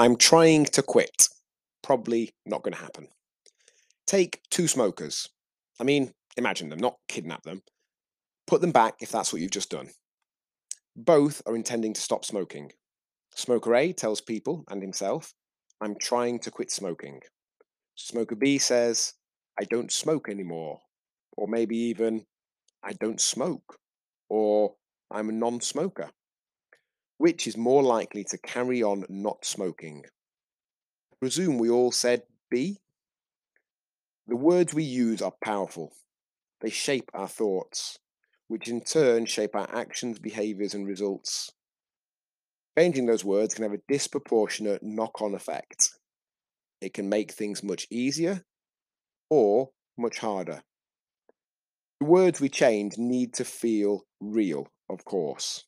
I'm trying to quit. Probably not going to happen. Take two smokers. I mean, imagine them, not kidnap them. Put them back if that's what you've just done. Both are intending to stop smoking. Smoker A tells people and himself, I'm trying to quit smoking. Smoker B says, I don't smoke anymore. Or maybe even, I don't smoke. Or I'm a non smoker. Which is more likely to carry on not smoking? I presume we all said B. The words we use are powerful. They shape our thoughts, which in turn shape our actions, behaviors, and results. Changing those words can have a disproportionate knock on effect. It can make things much easier or much harder. The words we change need to feel real, of course.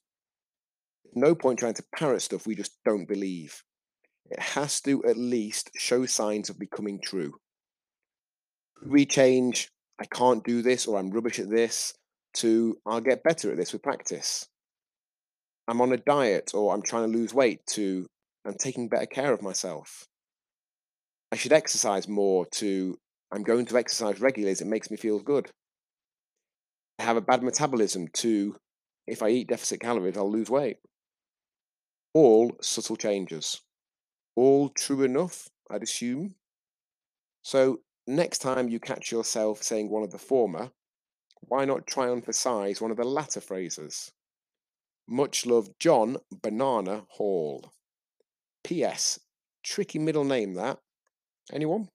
No point trying to parrot stuff we just don't believe. It has to at least show signs of becoming true. We change, I can't do this or I'm rubbish at this, to I'll get better at this with practice. I'm on a diet or I'm trying to lose weight to I'm taking better care of myself. I should exercise more to I'm going to exercise regularly as it makes me feel good. I have a bad metabolism to if I eat deficit calories, I'll lose weight. All subtle changes. All true enough, I'd assume. So next time you catch yourself saying one of the former, why not try and emphasize one of the latter phrases? Much love, John Banana Hall. P.S. Tricky middle name that. Anyone?